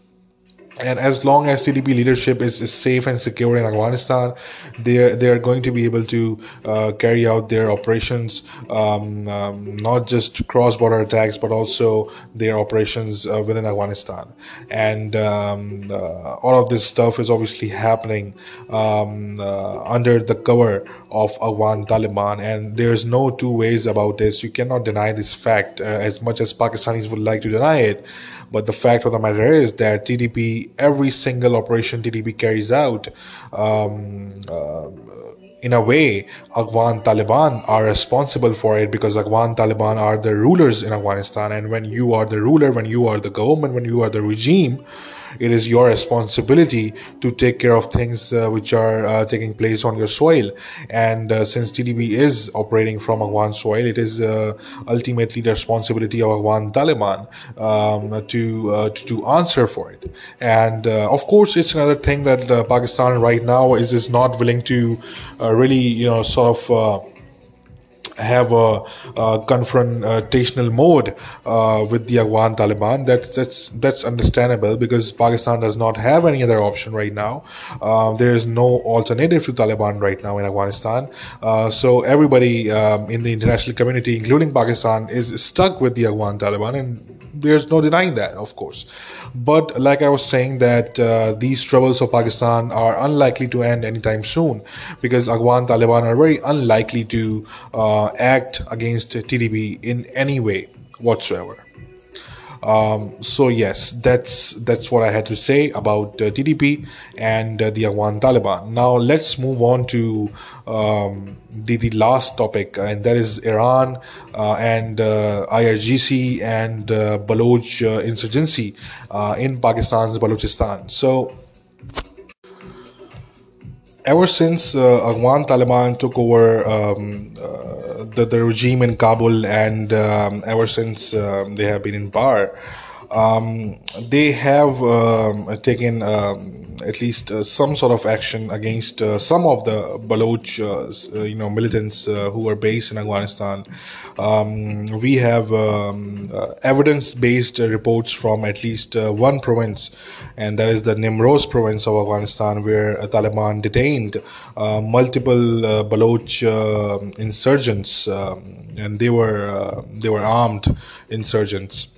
and as long as TTP leadership is, is safe and secure in Afghanistan, they they are going to be able to uh, carry out their operations, um, um, not just cross border attacks, but also their operations uh, within Afghanistan. And um, uh, all of this stuff is obviously happening um, uh, under the cover of Afghan Taliban, and there's no two ways about this. You cannot deny this fact, uh, as much as Pakistanis would like to deny it. But the fact of the matter is that TTP, every single operation TTP carries out, um, uh, in a way, Afghan Taliban are responsible for it because Afghan Taliban are the rulers in Afghanistan. And when you are the ruler, when you are the government, when you are the regime, it is your responsibility to take care of things uh, which are uh, taking place on your soil. And uh, since TTP is operating from Afghan soil, it is uh, ultimately the responsibility of Afghan Taliban um, to, uh, to, to answer for it. And uh, of course, it's another thing that Pakistan right now is is not willing to really you know sort of have a, a confrontational mode uh, with the Afghan Taliban. That's that's that's understandable because Pakistan does not have any other option right now. Uh, there is no alternative to Taliban right now in Afghanistan. Uh, so everybody um, in the international community, including Pakistan, is stuck with the Afghan Taliban, and there's no denying that, of course. But like I was saying, that uh, these troubles of Pakistan are unlikely to end anytime soon because Afghan Taliban are very unlikely to uh, act against TTP in any way whatsoever. Um, so yes, that's that's what I had to say about uh, TTP and uh, the Afghan Taliban. Now let's move on to um, the the last topic, and that is Iran uh, and uh, IRGC and uh, Baloch uh, insurgency in Pakistan's Balochistan. So ever since uh, Afghan Taliban took over um, uh, the, the regime in Kabul and um, ever since um, they have been in power, um, they have um, taken um, at least uh, some sort of action against uh, some of the Baloch, uh, uh you know, militants uh, who are based in Afghanistan. Um, we have um, uh, evidence-based reports from at least one province, and that is the Nimroz province of Afghanistan, where Taliban detained multiple Baloch insurgents, um, and they were they were armed insurgents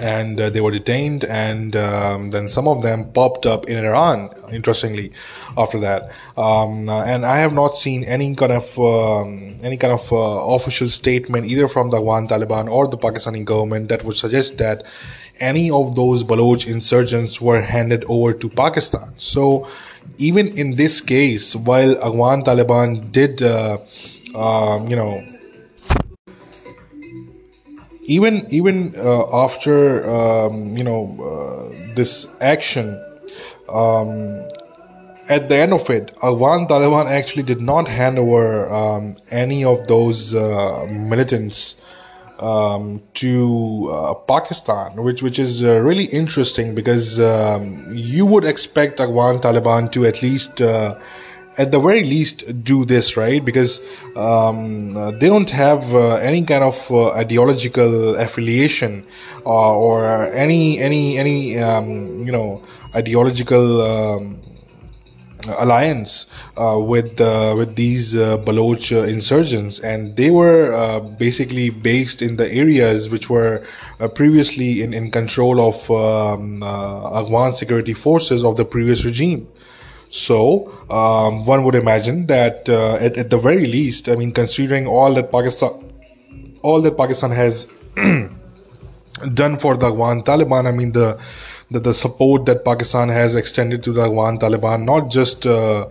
and uh, they were detained and um, then some of them popped up in iran interestingly after that um, and i have not seen any kind of um, any kind of uh, official statement either from the Afghan taliban or the pakistani government that would suggest that any of those Baloch insurgents were handed over to Pakistan. So, even in this case, while Afghan Taliban did, uh, um, you know, even even uh, after um, you know uh, this action, um, at the end of it, Afghan Taliban actually did not hand over um, any of those uh, militants um, to uh, Pakistan, which which is uh, really interesting because um, you would expect Afghan Taliban to at least. Uh, at the very least, do this right because um, they don't have uh, any kind of uh, ideological affiliation uh, or any any any um, you know ideological um, alliance uh, with uh, with these uh, Baloch uh, insurgents, and they were uh, basically based in the areas which were uh, previously in, in control of um, Afghan security forces of the previous regime. So um, one would imagine that at, at the very least, I mean, considering all that Pakistan, all that Pakistan has done for the Afghan Taliban, I mean the the, the support that Pakistan has extended to the Afghan Taliban, not just uh,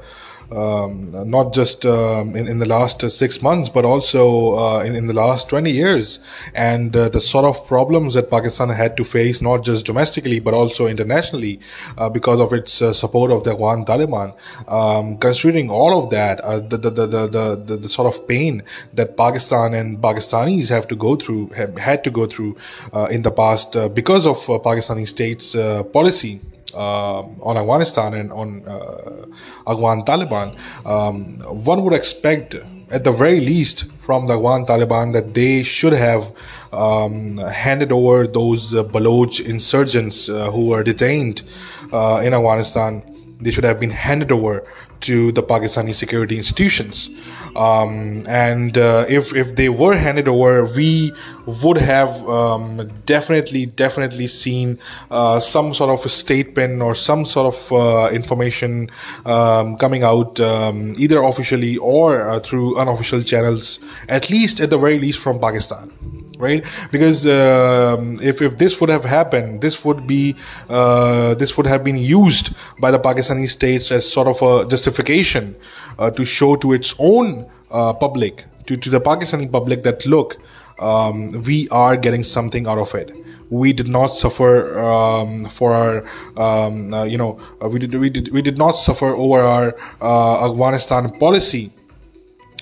um, not just um, in, in the last six months, but also uh, in, in the last 20 years. And uh, the sort of problems that Pakistan had to face, not just domestically, but also internationally, uh, because of its uh, support of the Afghan Taliban. Um, considering all of that, uh, the, the, the, the, the, the, sort of pain that Pakistan and Pakistanis have to go through, have had to go through uh, in the past because of Pakistani state's policy on Afghanistan and on uh, Afghan Taliban, um, one would expect, at the very least, from the Afghan Taliban that they should have um, handed over those uh, Baloch insurgents uh, who were detained uh, in Afghanistan. They should have been handed over to the Pakistani security institutions. Um, and uh, if if they were handed over, we would have um, definitely definitely seen uh, some sort of statement or some sort of uh, information um, coming out um, either officially or uh, through unofficial channels, at least at the very least from Pakistan right because um, if, if this would have happened this would be uh, this would have been used by the pakistani states as sort of a justification uh, to show to its own uh, public to, to the pakistani public that look um, we are getting something out of it. We did not suffer um, for our um, uh, you know uh, we did we did we did not suffer over our uh, afghanistan policy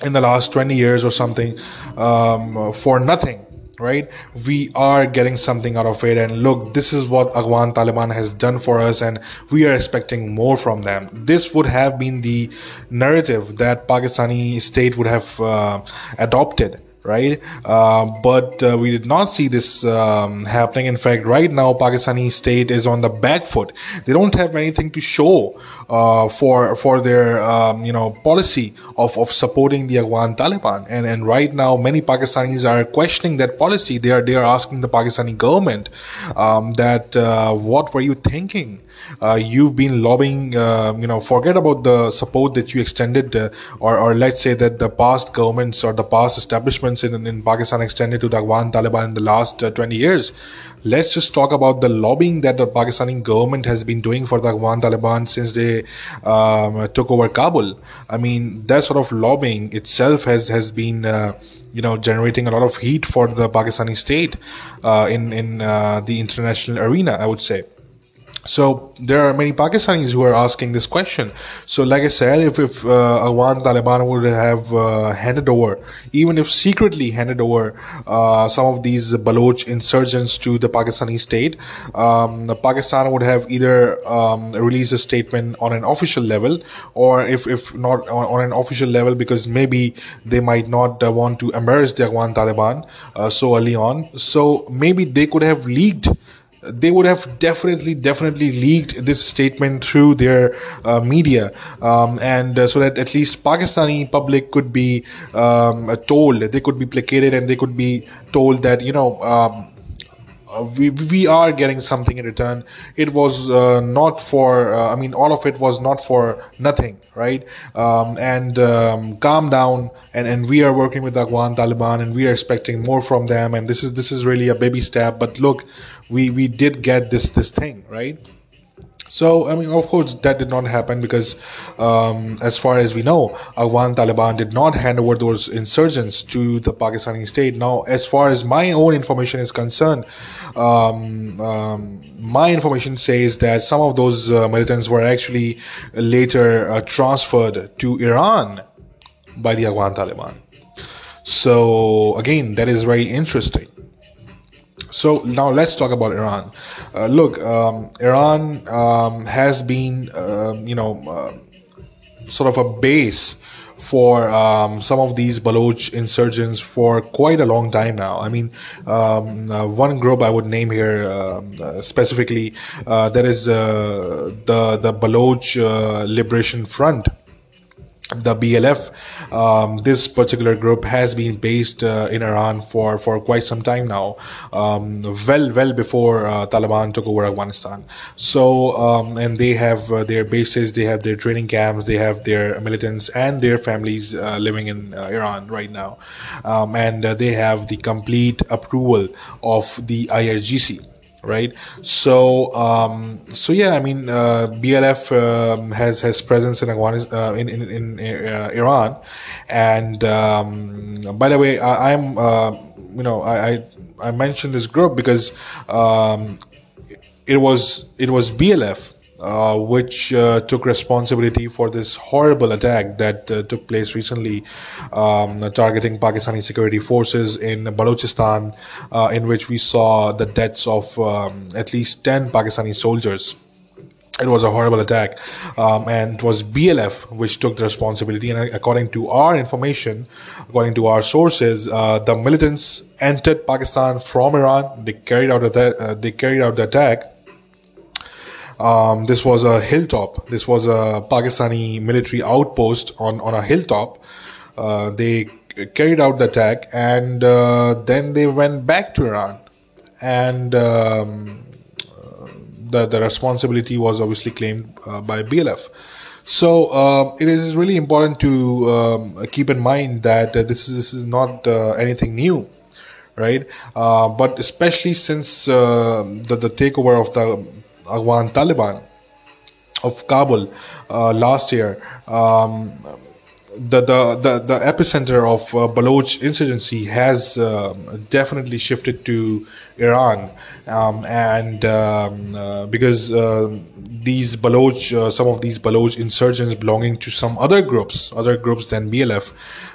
in the last 20 years or something um, for nothing right? We are getting something out of it. And look, this is what Afghan Taliban has done for us, and we are expecting more from them. This would have been the narrative that Pakistani state would have uh, adopted right? Uh, but uh, we did not see this um, happening. In fact, right now, Pakistani state is on the back foot. They don't have anything to show uh, for for their um, you know policy of, of supporting the Afghan Taliban. And and right now, many Pakistanis are questioning that policy. They are they are asking the Pakistani government um, that uh, what were you thinking? Uh, you've been lobbying, uh, you know, forget about the support that you extended, uh, or, or let's say that the past governments or the past establishments in, in Pakistan extended to the Afghan Taliban in the last uh, 20 years. Let's just talk about the lobbying that the Pakistani government has been doing for the Afghan Taliban since they um, took over Kabul. I mean, that sort of lobbying itself has has been, uh, you know, generating a lot of heat for the Pakistani state uh, in in uh, the international arena. I would say. So there are many Pakistanis who are asking this question. So, like I said, if if uh, Taliban would have uh, handed over, even if secretly handed over, uh, some of these Baloch insurgents to the Pakistani state, um, the Pakistan would have either um, released a statement on an official level, or if if not on, on an official level, because maybe they might not uh, want to embarrass the Afghan Taliban uh, so early on. So maybe they could have leaked they would have definitely definitely leaked this statement through their uh, media. Um, and uh, so that at least pakistani public could be um, told they could be placated and they could be told that you know um, uh, we, we are getting something in return. It was uh, not for, uh, I mean, all of it was not for nothing, right? Um, and um, calm down. And, and we are working with the Afghan Taliban and we are expecting more from them. And this is, this is really a baby step. But look, we, we did get this, this thing, right? So, I mean, of course, that did not happen because, um, as far as we know, Afghan Taliban did not hand over those insurgents to the Pakistani state. Now, as far as my own information is concerned, um, um, my information says that some of those uh, militants were actually later uh, transferred to Iran by the Afghan Taliban. So, again, that is very interesting. So now let's talk about Iran. Uh, look, um, Iran um, has been, uh, you know, uh, sort of a base for um, some of these Baloch insurgents for quite a long time now. I mean, um, uh, one group I would name here um, uh, specifically uh, that is the the Baloch Liberation Front the BLF. Um, this particular group has been based uh, in Iran for, for quite some time now, um, well well before uh, Taliban took over Afghanistan. So um, and they have uh, their bases, they have their training camps, they have their militants and their families uh, living in uh, Iran right now, um, and uh, they have the complete approval of the IRGC right? So, um, so yeah, I mean, uh, BLF um, has has presence in uh, in in, in uh, Iran, and um, by the way, I, am uh, you know I, I, I mentioned this group because um, it was it was BLF uh, which uh, took responsibility for this horrible attack that uh, took place recently, um, targeting Pakistani security forces in Balochistan, uh, in which we saw the deaths of um, at least 10 Pakistani soldiers. It was a horrible attack, um, and it was BLF which took the responsibility. And according to our information, according to our sources, uh, the militants entered Pakistan from Iran. They carried out a, they carried out the attack um, this was a hilltop. This was a Pakistani military outpost on, on a hilltop. Uh, they carried out the attack and uh, then they went back to Iran. And um, the, the responsibility was obviously claimed uh, by BLF. So uh, it is really important to um, keep in mind that uh, this is this is not uh, anything new, right? Uh, but especially since uh, the the takeover of the Afghan Taliban of Kabul uh, last year. Um, the, the, the, the epicenter of uh, Baloch insurgency has uh, definitely shifted to Iran, um, and um, uh, because uh, these Baloch, uh, some of these Baloch insurgents belonging to some other groups, other groups than BLF,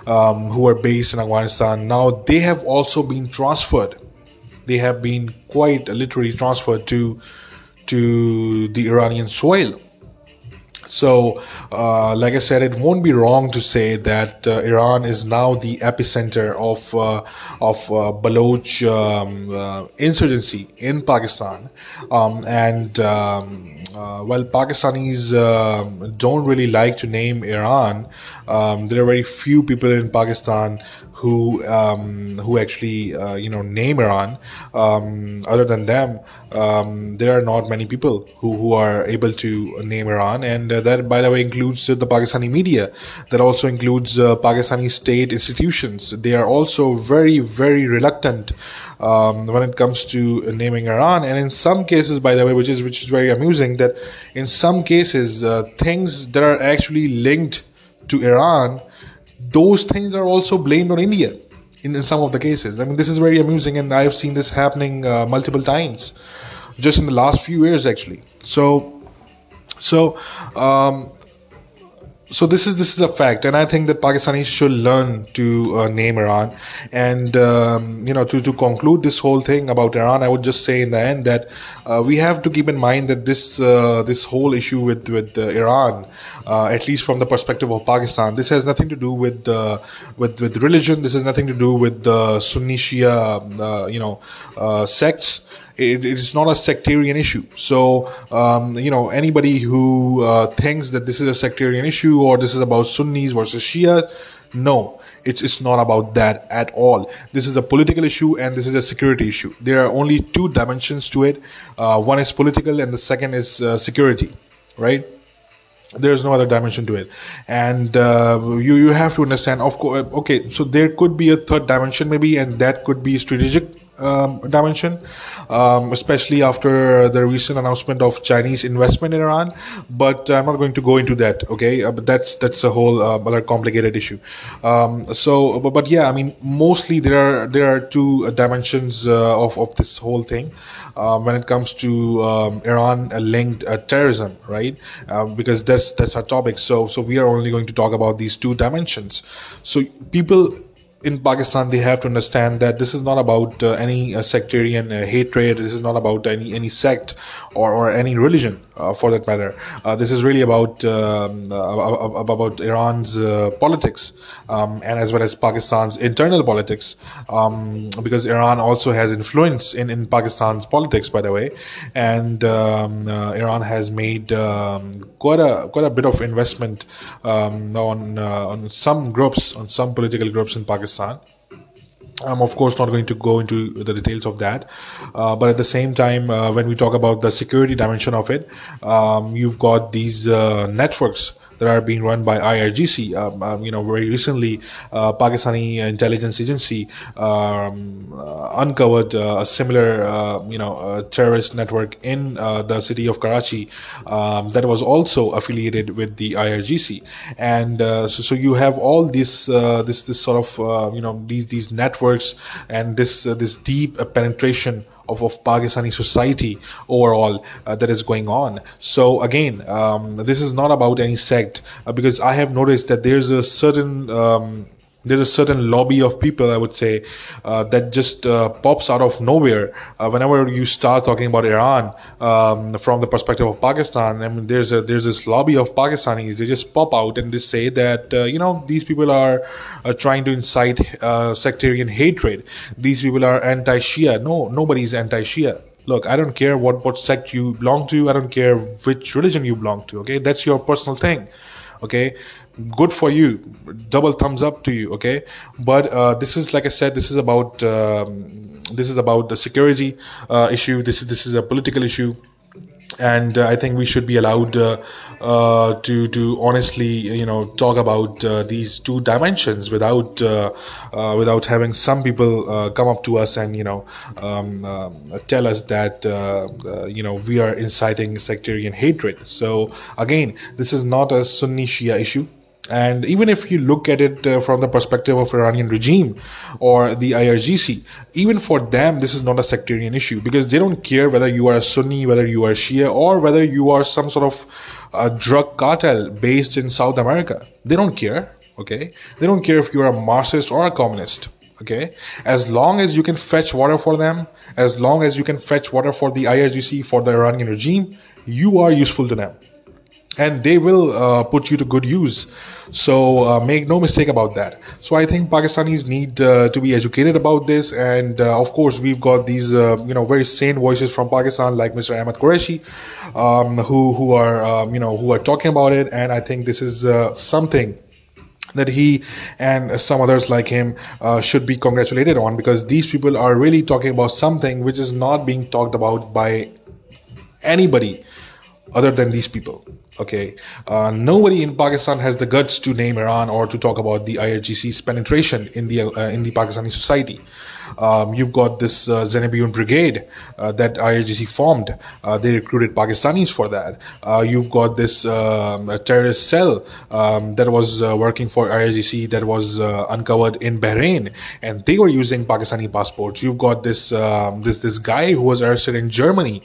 um, who are based in Afghanistan, now they have also been transferred. They have been quite literally transferred to to the Iranian soil. So, uh, like I said, it won't be wrong to say that uh, Iran is now the epicenter of uh, of uh, Baloch um, uh, insurgency in Pakistan, um, and um, uh, while Pakistanis um, don't really like to name Iran, um, there are very few people in Pakistan who um, who actually uh, you know name Iran. Um, other than them, um, there are not many people who, who are able to name Iran, and uh, that by the way includes the Pakistani media. That also includes uh, Pakistani state institutions. They are also very very reluctant. Um, when it comes to naming Iran, and in some cases, by the way, which is which is very amusing, that in some cases uh, things that are actually linked to Iran those things are also blamed on India in, in some of the cases. I mean, this is very amusing, and I have seen this happening uh, multiple times just in the last few years, actually. So, so um, so this is this is a fact, and I think that Pakistanis should learn to uh, name Iran. And um, you know, to to conclude this whole thing about Iran, I would just say in the end that uh, we have to keep in mind that this uh, this whole issue with with uh, Iran, uh, at least from the perspective of Pakistan, this has nothing to do with with with religion. This has nothing to do with the Sunni Shia, uh, you know, sects it, it is not a sectarian issue. So, um, you know, anybody who uh, thinks that this is a sectarian issue or this is about Sunnis versus Shia, no, It's, it's not about that at all. This is a political issue and this is a security issue. There are only two dimensions to it. Uh, one is political and the second is uh, security, right? there's no other dimension to it and uh, you you have to understand of course okay so there could be a third dimension maybe and that could be strategic um, dimension, um, especially after the recent announcement of Chinese investment in Iran. But I'm not going to go into that. Okay, uh, but that's that's a whole uh, other complicated issue. Um, so, but, but, yeah, I mean, mostly there are there are two dimensions uh, of of this whole thing uh, when it comes to um, Iran-linked uh, terrorism, right? Uh, because that's that's our topic. So so we are only going to talk about these two dimensions. So people in Pakistan, they have to understand that this is not about uh, any uh, sectarian uh, hatred. This is not about any any sect or, or any religion, uh, for that matter. Uh, this is really about um, uh, about Iran's politics um, and as well as Pakistan's internal politics, um, because Iran also has influence in, in Pakistan's politics, by the way, and um, Iran has made um, quite a quite a bit of investment um, on on some groups, on some political groups in Pakistan. I'm of course not going to go into the details of that, uh, but at the same time, uh, when we talk about the security dimension of it, um, you've got these uh, networks that are being run by IRGC. Um, um, you know, very recently, uh, Pakistani intelligence agency um, uh, uncovered uh, a similar, uh, you know, uh, terrorist network in uh, the city of Karachi um, that was also affiliated with the IRGC. And so, so you have all this, this, this sort of, you know, these these networks and this this deep penetration of, of Pakistani society overall uh, that is going on. So again, um, this is not about any sect uh, because I have noticed that there's a certain um, there's a certain lobby of people, I would say, uh, that just uh, pops out of nowhere. Uh, whenever you start talking about Iran um, from the perspective of Pakistan, I mean, there's a there's this lobby of Pakistanis. They just pop out and they say that uh, you know these people are trying to incite uh, sectarian hatred. These people are anti-Shia. No, nobody's anti-Shia look i don't care what what sect you belong to i don't care which religion you belong to okay that's your personal thing okay good for you double thumbs up to you okay but uh, this is like i said this is about um, this is about the security uh, issue this is this is a political issue and uh, I think we should be allowed uh, uh, to to honestly you know talk about uh, these two dimensions without without having some people come up to us and you know um, tell us that you know we are inciting sectarian hatred. So again, this is not a Sunni Shia issue. And even if you look at it uh, from the perspective of Iranian regime or the IRGC, even for them, this is not a sectarian issue because they don't care whether you are a Sunni, whether you are Shia, or whether you are some sort of drug cartel based in South America. They don't care. Okay. They don't care if you're a Marxist or a communist. Okay. As long as you can fetch water for them, as long as you can fetch water for the IRGC, for the Iranian regime, you are useful to them and they will uh, put you to good use. So uh, make no mistake about that. So I think Pakistanis need uh, to be educated about this, and uh, of course we've got these uh, you know very sane voices from Pakistan like Mr. Ahmed Qureshi, um, who who are um, you know who are talking about it, and I think this is uh, something that he and some others like him uh, should be congratulated on because these people are really talking about something which is not being talked about by anybody other than these people. Okay, uh, nobody in Pakistan has the guts to name Iran or to talk about the IRGC's penetration in the uh, in the Pakistani society. Um, you've got this uh, Brigade uh, that IRGC formed. Uh, they recruited Pakistanis for that. Uh, you've got this um, terrorist cell um, that was uh, working for IRGC that was uh, uncovered in Bahrain, and they were using Pakistani passports. You've got this um, this this guy who was arrested in Germany.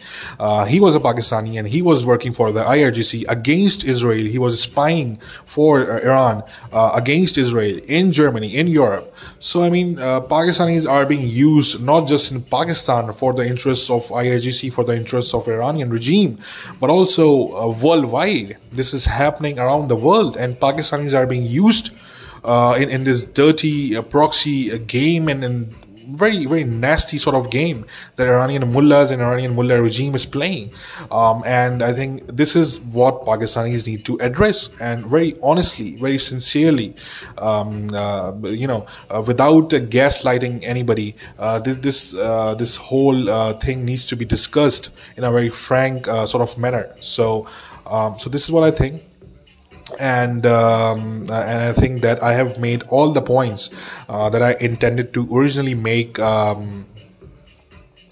he was a Pakistani and he was working for the IRGC against Israel. He was spying for Iran against Israel in Germany, in Europe. So I mean, Pakistanis are being used not just in Pakistan for the interests of IRGC, for the interests of Iranian regime, but also uh, worldwide. This is happening around the world, and Pakistanis are being used uh, in, in this dirty uh, proxy uh, game and, and very very nasty sort of game that Iranian mullahs and Iranian mullah regime is playing, um, and I think this is what Pakistanis need to address and very honestly, very sincerely, um, uh, you know, uh, without uh, gaslighting anybody. Uh, this this uh, this whole uh, thing needs to be discussed in a very frank sort of manner. So, um, so this is what I think and um, uh, and I think that I have made all the points uh, that I intended to originally make um,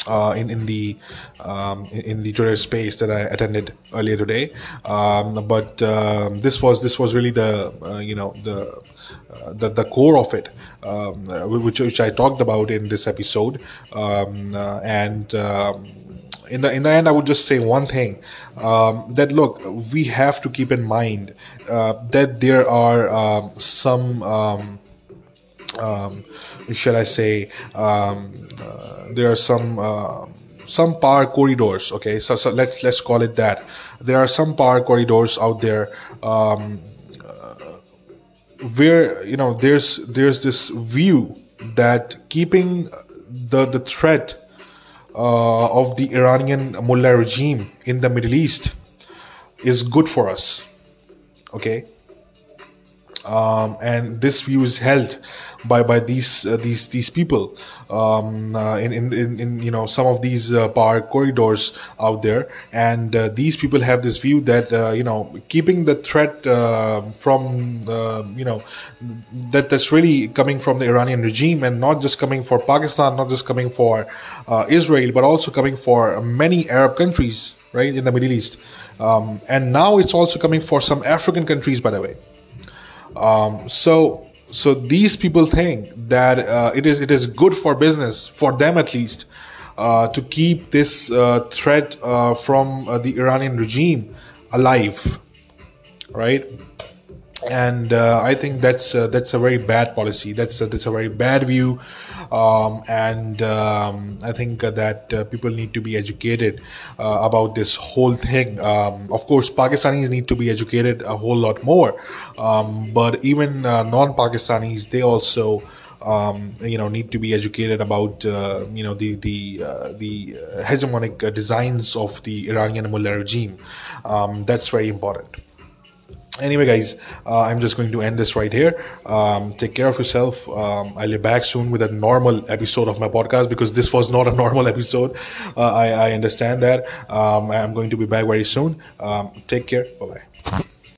uh, in in the um, in the Twitter space that I attended earlier today. Um, but um, this was this was really the uh, you know the, uh, the the core of it, um, which which I talked about in this episode, um, uh, and in the in the end, I would just say one thing um, that look, we have to keep in mind uh, that there are um, some. Um, um shall I say? Um, uh, there are some uh, some power corridors. Okay, so, so let's let's call it that. There are some power corridors out there um, uh, where you know there's there's this view that keeping the the threat uh, of the Iranian mullah regime in the Middle East is good for us. Okay, um, and this view is held by by these uh, these these people. Um, uh, in, in, in in you know some of these uh, power corridors out there, and uh, these people have this view that uh, you know keeping the threat uh, from you know that that's really coming from the Iranian regime and not just coming for Pakistan, not just coming for Israel, but also coming for many Arab countries, right in the Middle East, um, and now it's also coming for some African countries, by the way. Um, so so these people think that uh, it is it is good for business for them at least uh, to keep this uh, threat uh, from uh, the Iranian regime alive, right? And uh, I think that's uh, that's a very bad policy. That's a, that's a very bad view, um, and um, I think uh, that uh, people need to be educated uh, about this whole thing. Um, of course, Pakistanis need to be educated a whole lot more, um, but even uh, non-Pakistanis they also. Um, you know, need to be educated about you know the the the hegemonic designs of the Iranian mullah regime. Um, that's very important anyway guys uh, i'm just going to end this right here. Um, take care of yourself. Um, i'll be back soon with a normal episode of my podcast because this was not a normal episode. Uh, I, I, understand that. Um, i'm going to be back very soon. Um, take care. Bye bye